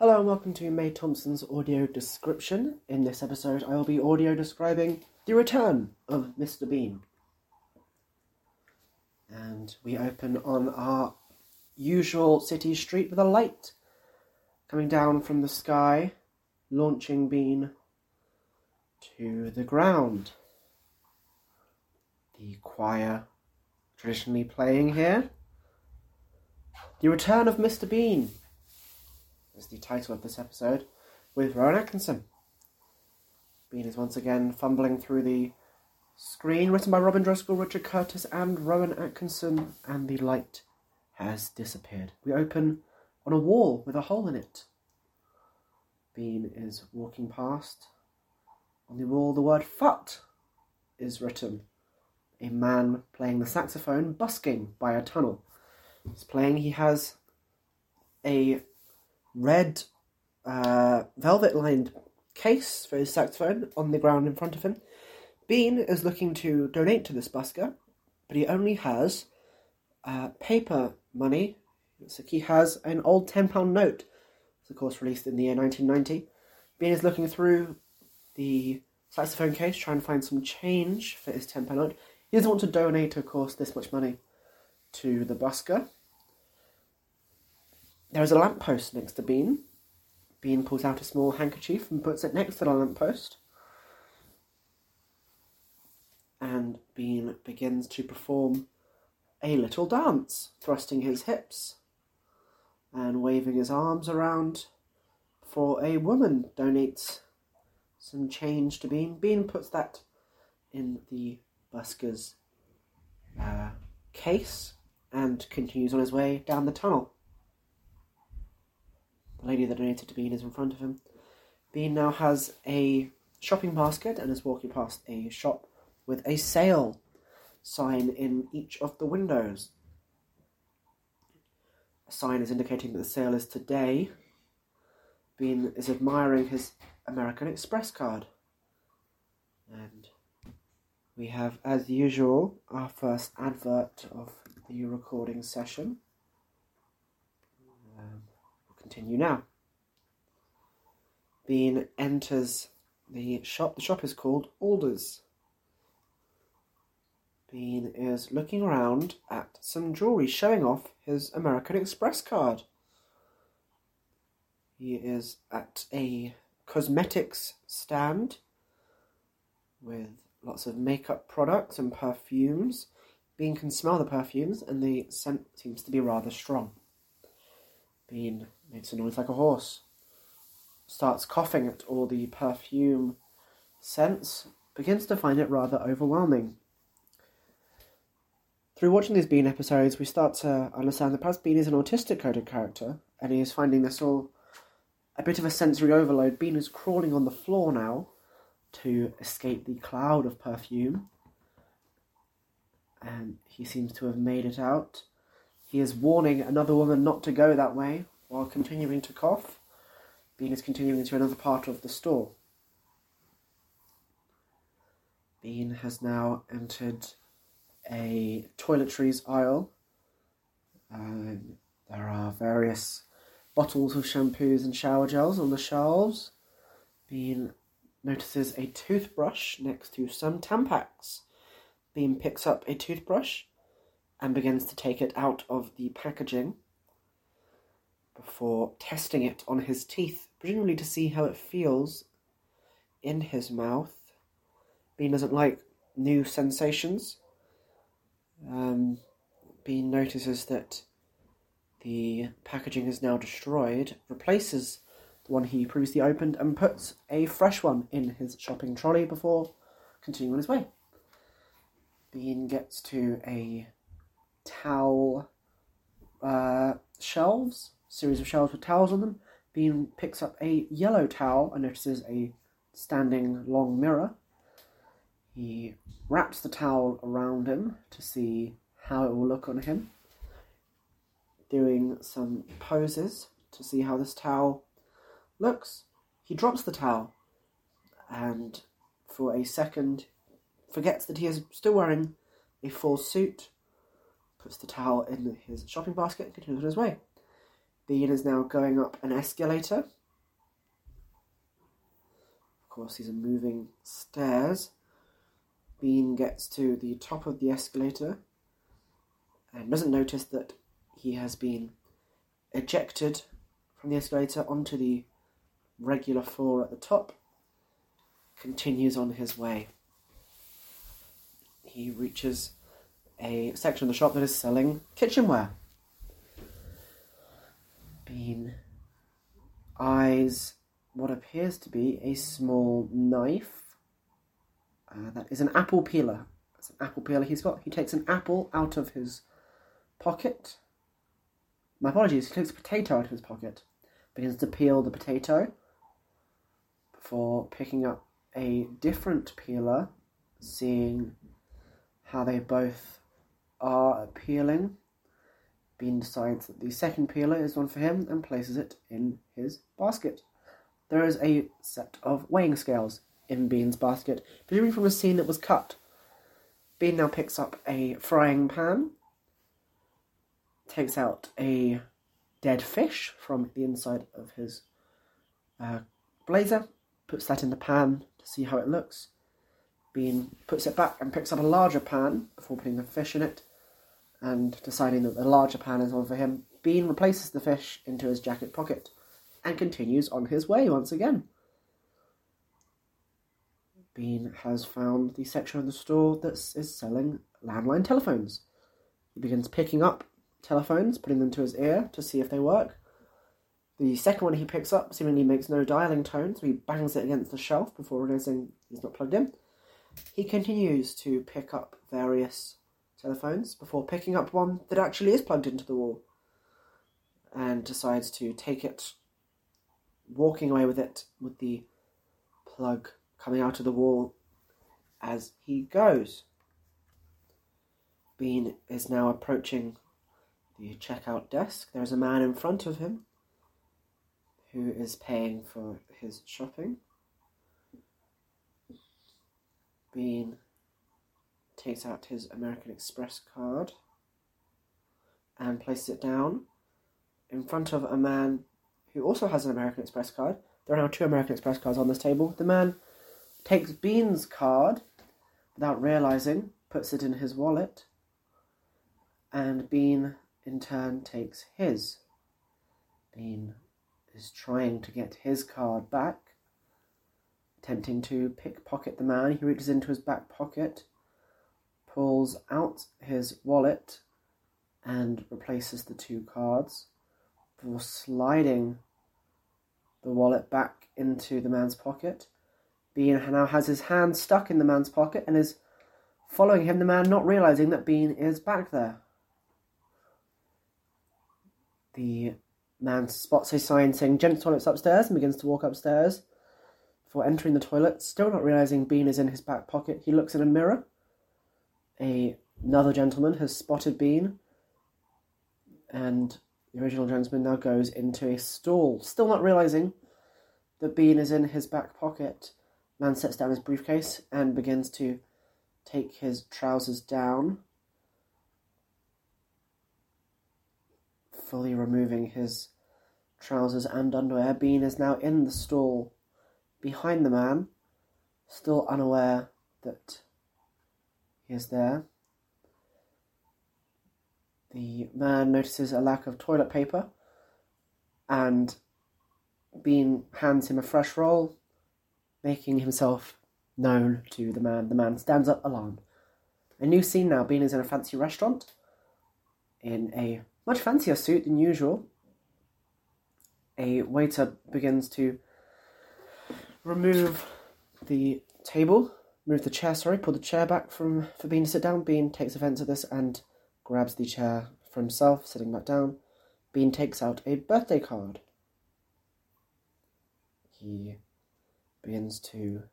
Hello and welcome to May Thompson's audio description. In this episode, I will be audio describing the return of Mr. Bean. And we open on our usual city street with a light coming down from the sky, launching Bean to the ground. The choir traditionally playing here. The return of Mr. Bean is the title of this episode, with Rowan Atkinson. Bean is once again fumbling through the screen, written by Robin Driscoll, Richard Curtis, and Rowan Atkinson, and the light has disappeared. We open on a wall with a hole in it. Bean is walking past. On the wall, the word "fut" is written. A man playing the saxophone busking by a tunnel. He's playing, he has a red uh, velvet lined case for his saxophone on the ground in front of him. Bean is looking to donate to this busker, but he only has uh, paper money. So he has an old £10 note, it's of course released in the year 1990. Bean is looking through the saxophone case, trying to find some change for his £10 note. He doesn't want to donate, of course, this much money to the busker. There is a lamppost next to Bean. Bean pulls out a small handkerchief and puts it next to the lamppost. And Bean begins to perform a little dance, thrusting his hips and waving his arms around. For a woman donates some change to Bean. Bean puts that in the busker's uh, case and continues on his way down the tunnel. The lady that donated to Bean is in front of him. Bean now has a shopping basket and is walking past a shop with a sale sign in each of the windows. A sign is indicating that the sale is today. Bean is admiring his American Express card. And we have, as usual, our first advert of the recording session. Continue now. Bean enters the shop. The shop is called Allders. Bean is looking around at some jewellery, showing off his American Express card. He is at a cosmetics stand with lots of makeup products and perfumes. Bean can smell the perfumes, and the scent seems to be rather strong. Bean makes a noise like a horse, starts coughing at all the perfume scents, begins to find it rather overwhelming. Through watching these Bean episodes, we start to understand that perhaps Bean is an autistic coded character, and he is finding this all a bit of a sensory overload. Bean is crawling on the floor now to escape the cloud of perfume, and he seems to have made it out. He is warning another woman not to go that way while continuing to cough. Bean is continuing to another part of the store. Bean has now entered a toiletries aisle. Um, there are various bottles of shampoos and shower gels on the shelves. Bean notices a toothbrush next to some Tampax. Bean picks up a toothbrush and begins to take it out of the packaging before testing it on his teeth, presumably to see how it feels in his mouth. Bean doesn't like new sensations. Um, Bean notices that the packaging is now destroyed, replaces the one he previously opened, and puts a fresh one in his shopping trolley before continuing on his way. Bean gets to a towel uh, shelves, series of shelves with towels on them. Bean picks up a yellow towel and notices a standing long mirror. He wraps the towel around him to see how it will look on him, doing some poses to see how this towel looks. He drops the towel and for a second forgets that he is still wearing a full suit, puts the towel in his shopping basket, and continues on his way. Bean is now going up an escalator. Of course, these are moving stairs. Bean gets to the top of the escalator and doesn't notice that he has been ejected from the escalator onto the regular floor at the top. Continues on his way. He reaches a section of the shop that is selling kitchenware. Bean eyes what appears to be a small knife. Uh, that is an apple peeler. That's an apple peeler he's got. He takes an apple out of his pocket. My apologies, he takes a potato out of his pocket. Begins to peel the potato before picking up a different peeler, seeing how they both are peeling. Bean decides that the second peeler is one for him and places it in his basket. There is a set of weighing scales in Bean's basket, presumably from a scene that was cut. Bean now picks up a frying pan, takes out a dead fish from the inside of his uh, blazer, puts that in the pan to see how it looks. Bean puts it back and picks up a larger pan before putting the fish in it, and deciding that the larger pan is one for him, Bean replaces the fish into his jacket pocket and continues on his way once again. Bean has found the section of the store that is selling landline telephones. He begins picking up telephones, putting them to his ear to see if they work. The second one he picks up seemingly makes no dialing tone, so he bangs it against the shelf before realizing he's not plugged in. He continues to pick up various telephones before picking up one that actually is plugged into the wall and decides to take it, walking away with it with the plug coming out of the wall as he goes. Bean is now approaching the checkout desk. There's a man in front of him who is paying for his shopping. Bean takes out his American Express card and places it down in front of a man who also has an American Express card. There are now two American Express cards on this table. The man takes Bean's card without realizing, puts it in his wallet, and Bean in turn takes his. Bean is trying to get his card back, attempting to pickpocket the man. He reaches into his back pocket pulls out his wallet and replaces the two cards before sliding the wallet back into the man's pocket. Bean now has his hand stuck in the man's pocket and is following him, the man not realizing that Bean is back there. The man spots a sign saying gents toilets upstairs and begins to walk upstairs. Before entering the toilet, still not realizing Bean is in his back pocket, he looks in a mirror a, another gentleman has spotted Bean, and the original gentleman now goes into a stall, still not realizing that Bean is in his back pocket. Man sets down his briefcase and begins to take his trousers down, fully removing his trousers and underwear. Bean is now in the stall behind the man, still unaware that is there. The man notices a lack of toilet paper and Bean hands him a fresh roll, making himself known to the man. The man stands up alarmed. A new scene now. Bean is in a fancy restaurant in a much fancier suit than usual. A waiter begins to remove the table move the chair, sorry, pull the chair back from for Bean to sit down. Bean takes offence at this and grabs the chair for himself, sitting back down. Bean takes out a birthday card. He begins to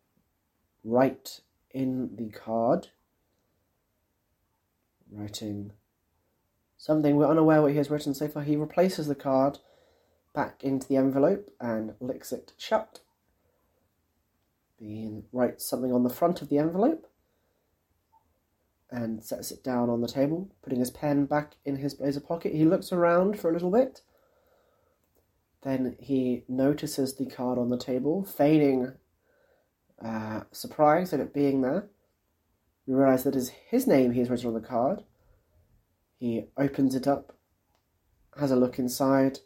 write in the card, writing something we're unaware what he has written so far. He replaces the card back into the envelope and licks it shut. Bean writes something on the front of the envelope and sets it down on the table, putting his pen back in his blazer pocket. He looks around for a little bit then he notices the card on the table, feigning uh, surprise at it being there. You realise that is his name he has written on the card. He opens it up, has a look inside,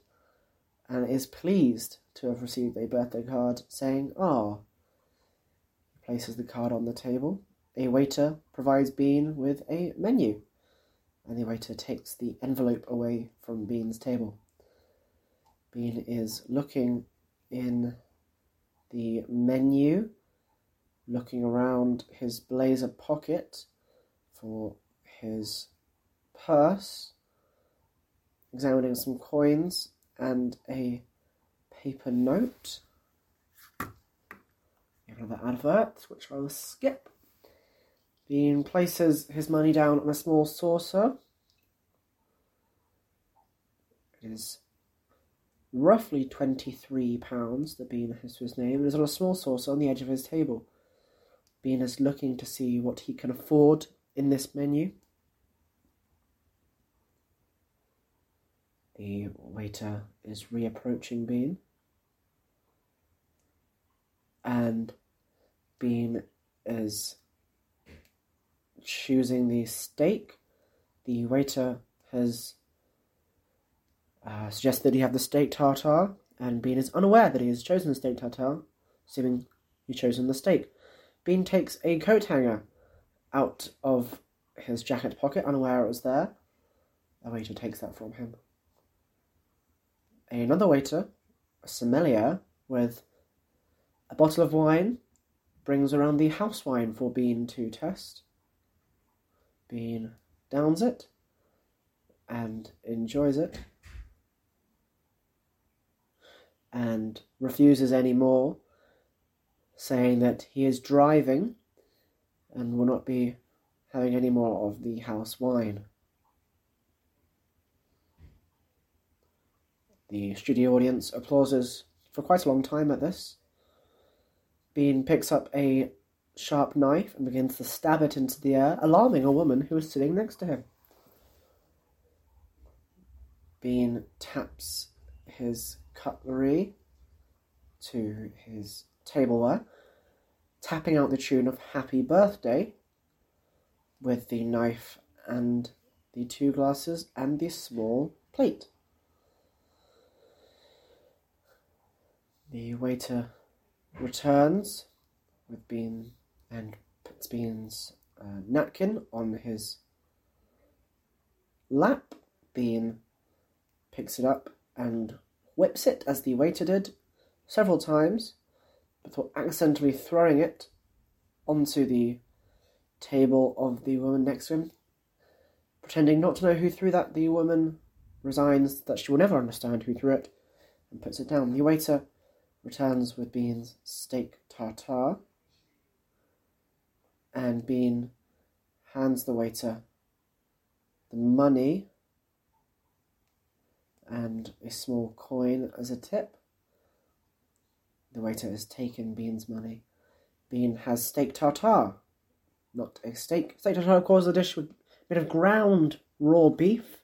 and is pleased to have received a birthday card saying, Ah. He places the card on the table. A waiter provides Bean with a menu, and the waiter takes the envelope away from Bean's table. Bean is looking in the menu, looking around his blazer pocket for his purse, examining some coins and a paper note. Another advert, which I will skip. Bean places his money down on a small saucer. It is roughly twenty-three pounds that Bean has to his name. It is on a small saucer on the edge of his table. Bean is looking to see what he can afford in this menu. The waiter is reapproaching Bean. And Bean is choosing the steak. The waiter has uh, suggested that he have the steak tartare, and Bean is unaware that he has chosen the steak tartare, assuming he's chosen the steak. Bean takes a coat hanger out of his jacket pocket, unaware it was there. The waiter takes that from him. Another waiter, a sommelier, with a bottle of wine, brings around the house wine for Bean to test. Bean downs it and enjoys it and refuses any more, saying that he is driving and will not be having any more of the house wine. The studio audience applauses for quite a long time at this. Bean picks up a sharp knife and begins to stab it into the air, alarming a woman who is sitting next to him. Bean taps his cutlery to his tableware, tapping out the tune of Happy Birthday with the knife and the two glasses and the small plate. The waiter returns with Bean and puts Bean's uh, napkin on his lap. Bean picks it up and whips it as the waiter did several times before accidentally throwing it onto the table of the woman next to him. Pretending not to know who threw that, the woman resigns that she will never understand who threw it and puts it down. The waiter returns with Bean's steak tartare, and Bean hands the waiter the money and a small coin as a tip. The waiter has taken Bean's money. Bean has steak tartare, not a steak. Steak tartare, of course, a dish with a bit of ground raw beef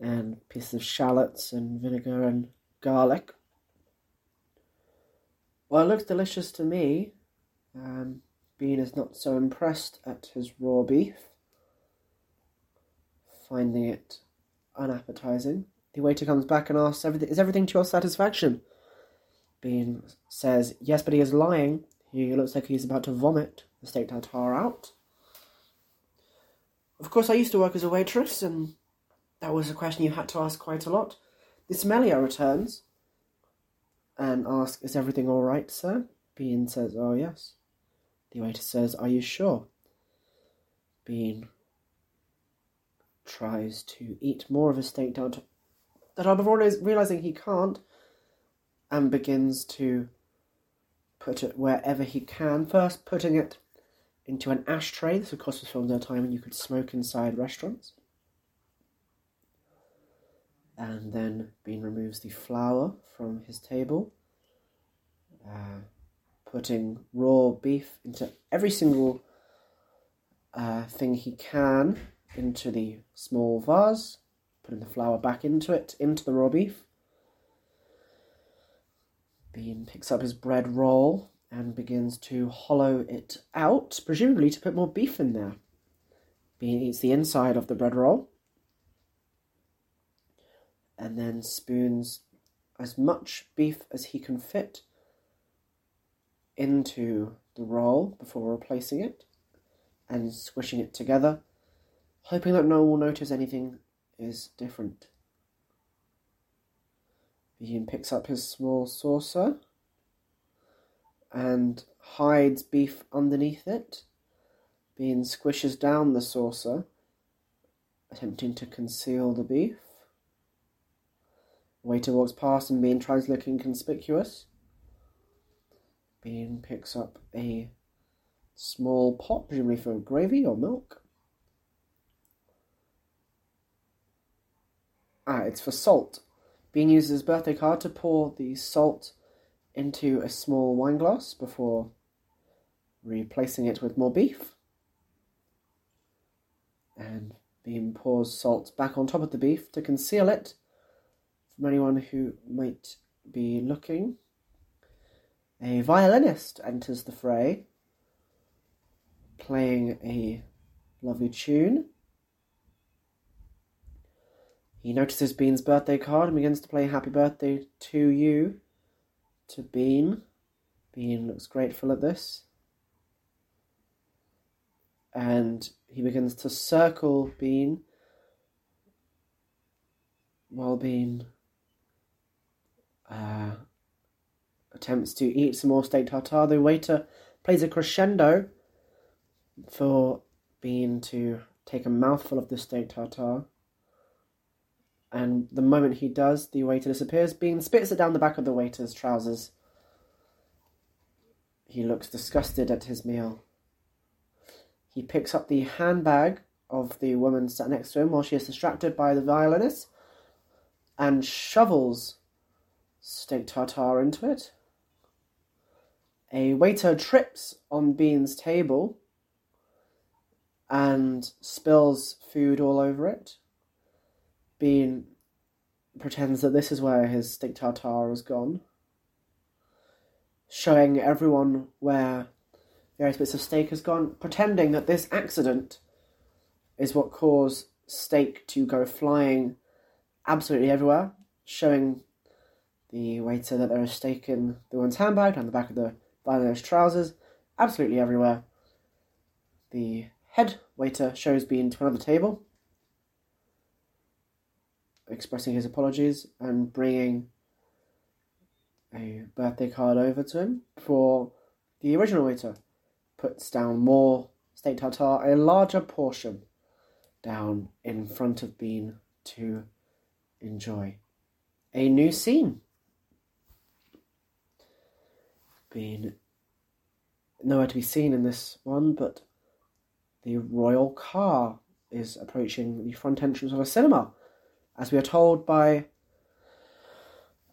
and pieces of shallots and vinegar and garlic. Well, it looks delicious to me. Um, Bean is not so impressed at his raw beef, finding it unappetizing. The waiter comes back and asks, Is everything to your satisfaction? Bean says, Yes, but he is lying. He looks like he's about to vomit the steak tartare out. Of course, I used to work as a waitress, and that was a question you had to ask quite a lot. The sommelier returns and asks, Is everything all right, sir? Bean says, Oh, yes. The waiter says, Are you sure? Bean tries to eat more of his steak tartare before realizing he can't and begins to put it wherever he can. First, putting it into an ashtray. This, of course, was filmed at a time when you could smoke inside restaurants. And then Bean removes the flower from his table, uh, putting raw beef into every single uh, thing he can into the small vase, putting the flower back into it, into the raw beef, Bean picks up his bread roll and begins to hollow it out, presumably to put more beef in there. Bean eats the inside of the bread roll and then spoons as much beef as he can fit into the roll before replacing it and squishing it together, hoping that no one will notice anything is different. Bean picks up his small saucer and hides beef underneath it. Bean squishes down the saucer, attempting to conceal the beef. Waiter walks past and Bean tries looking conspicuous. Bean picks up a small pot, presumably for gravy or milk. Ah, it's for salt. Bean uses his birthday card to pour the salt into a small wine glass before replacing it with more beef. And Bean pours salt back on top of the beef to conceal it from anyone who might be looking. A violinist enters the fray, playing a lovely tune. He notices Bean's birthday card and begins to play Happy Birthday to You to Bean. Bean looks grateful at this. And he begins to circle Bean while Bean uh, attempts to eat some more steak tartare. The waiter plays a crescendo for Bean to take a mouthful of the steak tartare. And the moment he does, the waiter disappears. Bean spits it down the back of the waiter's trousers. He looks disgusted at his meal. He picks up the handbag of the woman sat next to him while she is distracted by the violinist and shovels steak tartare into it. A waiter trips on Bean's table and spills food all over it. Bean pretends that this is where his steak tartare has gone, showing everyone where various bits of steak has gone, pretending that this accident is what caused steak to go flying absolutely everywhere, showing the waiter that there is steak in the one's handbag, down the back of the violinist's trousers, absolutely everywhere. The head waiter shows Bean to another table, expressing his apologies and bringing a birthday card over to him for the original waiter puts down more steak tartare, a larger portion, down in front of Bean to enjoy. A new scene. Been nowhere to be seen in this one, but the royal car is approaching the front entrance of a cinema, as we are told by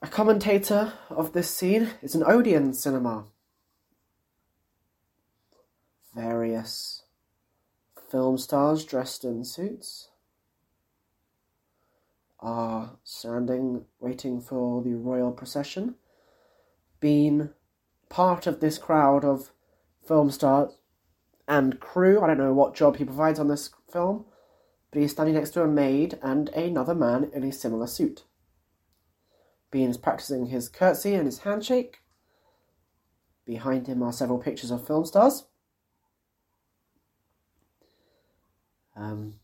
a commentator of this scene. It's an Odeon cinema. Various film stars dressed in suits are standing waiting for the royal procession. Bean part of this crowd of film stars and crew. I don't know what job he provides on this film, but he's standing next to a maid and another man in a similar suit. Bean is practicing his curtsy and his handshake. Behind him are several pictures of film stars. Um,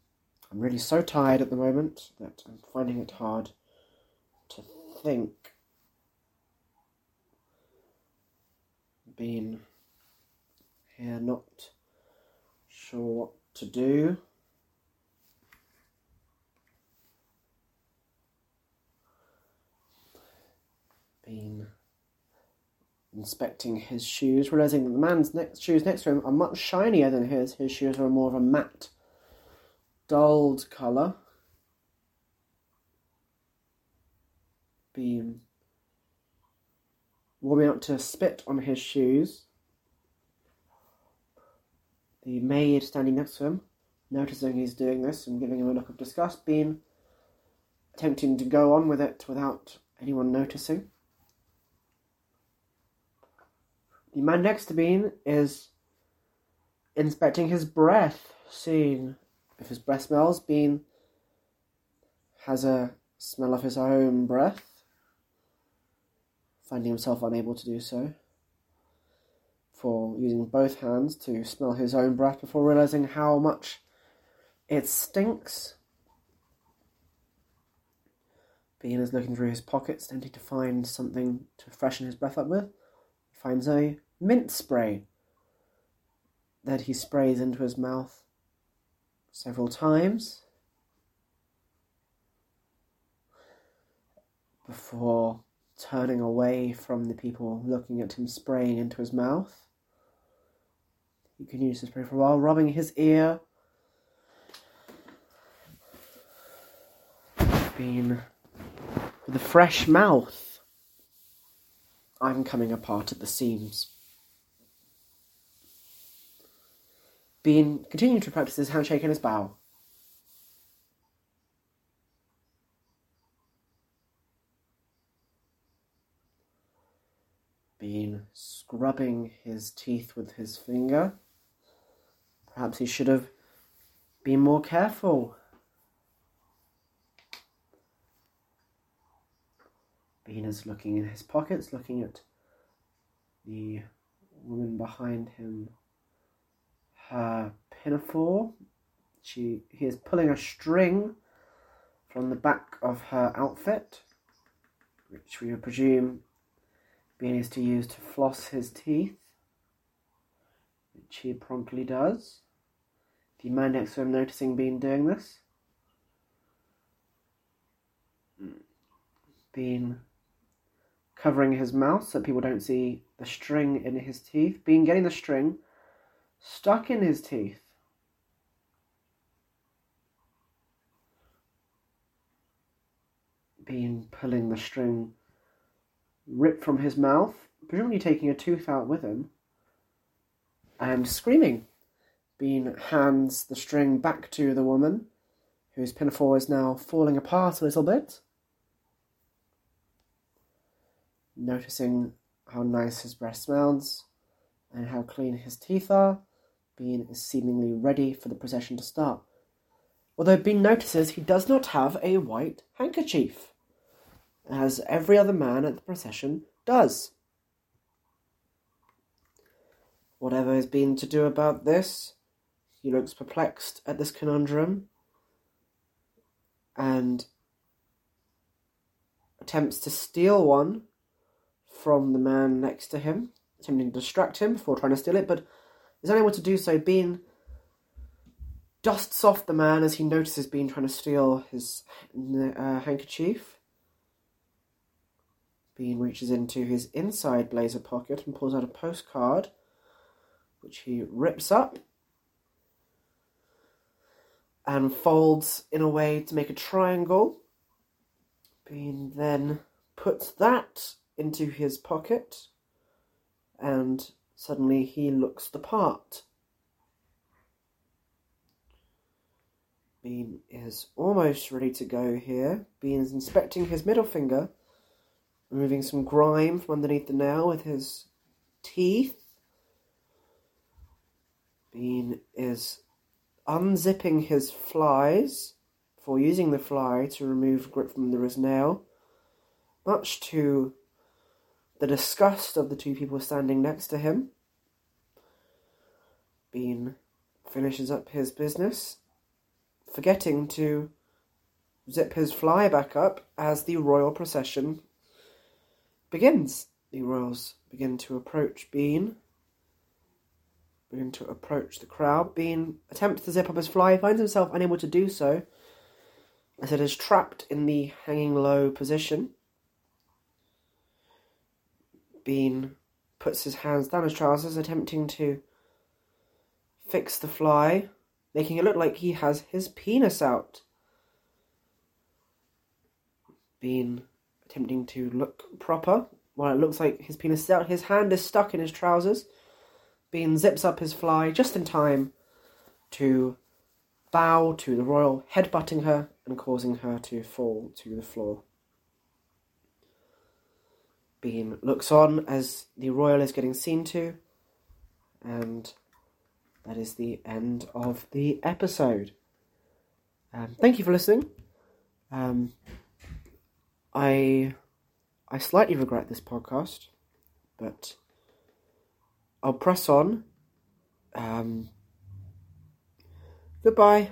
I'm really so tired at the moment that I'm finding it hard to think. Been here not sure what to do. Bean inspecting his shoes, realizing that the man's next shoes next to him are much shinier than his. His shoes are more of a matte, dulled colour. Bean warming up to spit on his shoes. The maid standing next to him, noticing he's doing this and giving him a look of disgust, Bean attempting to go on with it without anyone noticing. The man next to Bean is inspecting his breath, seeing if his breath smells. Bean has a smell of his own breath, finding himself unable to do so. For using both hands to smell his own breath before realizing how much it stinks. Bean is looking through his pockets, attempting to find something to freshen his breath up with. He finds a mint spray that he sprays into his mouth several times before turning away from the people looking at him spraying into his mouth. He use to spray for a while, rubbing his ear. Bean with a fresh mouth. I'm coming apart at the seams. Bean continuing to practice his handshake and his bow. Bean scrubbing his teeth with his finger. Perhaps he should have been more careful. Bean is looking in his pockets, looking at the woman behind him her pinafore. She he is pulling a string from the back of her outfit, which we would presume Bean is to use to floss his teeth, which he promptly does. Do you mind next to him noticing Bean doing this? Bean covering his mouth so people don't see the string in his teeth. Bean getting the string stuck in his teeth. Bean pulling the string ripped from his mouth, presumably taking a tooth out with him, and screaming. Bean hands the string back to the woman, whose pinafore is now falling apart a little bit. Noticing how nice his breath smells and how clean his teeth are, Bean is seemingly ready for the procession to start. Although Bean notices he does not have a white handkerchief, as every other man at the procession does. Whatever has been to do about this, he looks perplexed at this conundrum and attempts to steal one from the man next to him, attempting to distract him before trying to steal it, but is unable to do so. Bean dusts off the man as he notices Bean trying to steal his uh, handkerchief. Bean reaches into his inside blazer pocket and pulls out a postcard, which he rips up and folds in a way to make a triangle. Bean then puts that into his pocket and Suddenly he looks the part. Bean is almost ready to go here. Bean is inspecting his middle finger, removing some grime from underneath the nail with his teeth. Bean is unzipping his flies before using the fly to remove grip from under his nail, much to the disgust of the two people standing next to him. Bean finishes up his business, forgetting to zip his fly back up as the royal procession begins. The royals begin to approach Bean, begin to approach the crowd. Bean attempts to zip up his fly, finds himself unable to do so, as it is trapped in the hanging low position. Bean puts his hands down his trousers, attempting to fix the fly, making it look like he has his penis out. Bean attempting to look proper while it looks like his penis is out. His hand is stuck in his trousers. Bean zips up his fly just in time to bow to the royal, headbutting her and causing her to fall to the floor. Bean looks on as the royal is getting seen to, and that is the end of the episode. Um, thank you for listening. Um, I I slightly regret this podcast, but I'll press on. Um, goodbye.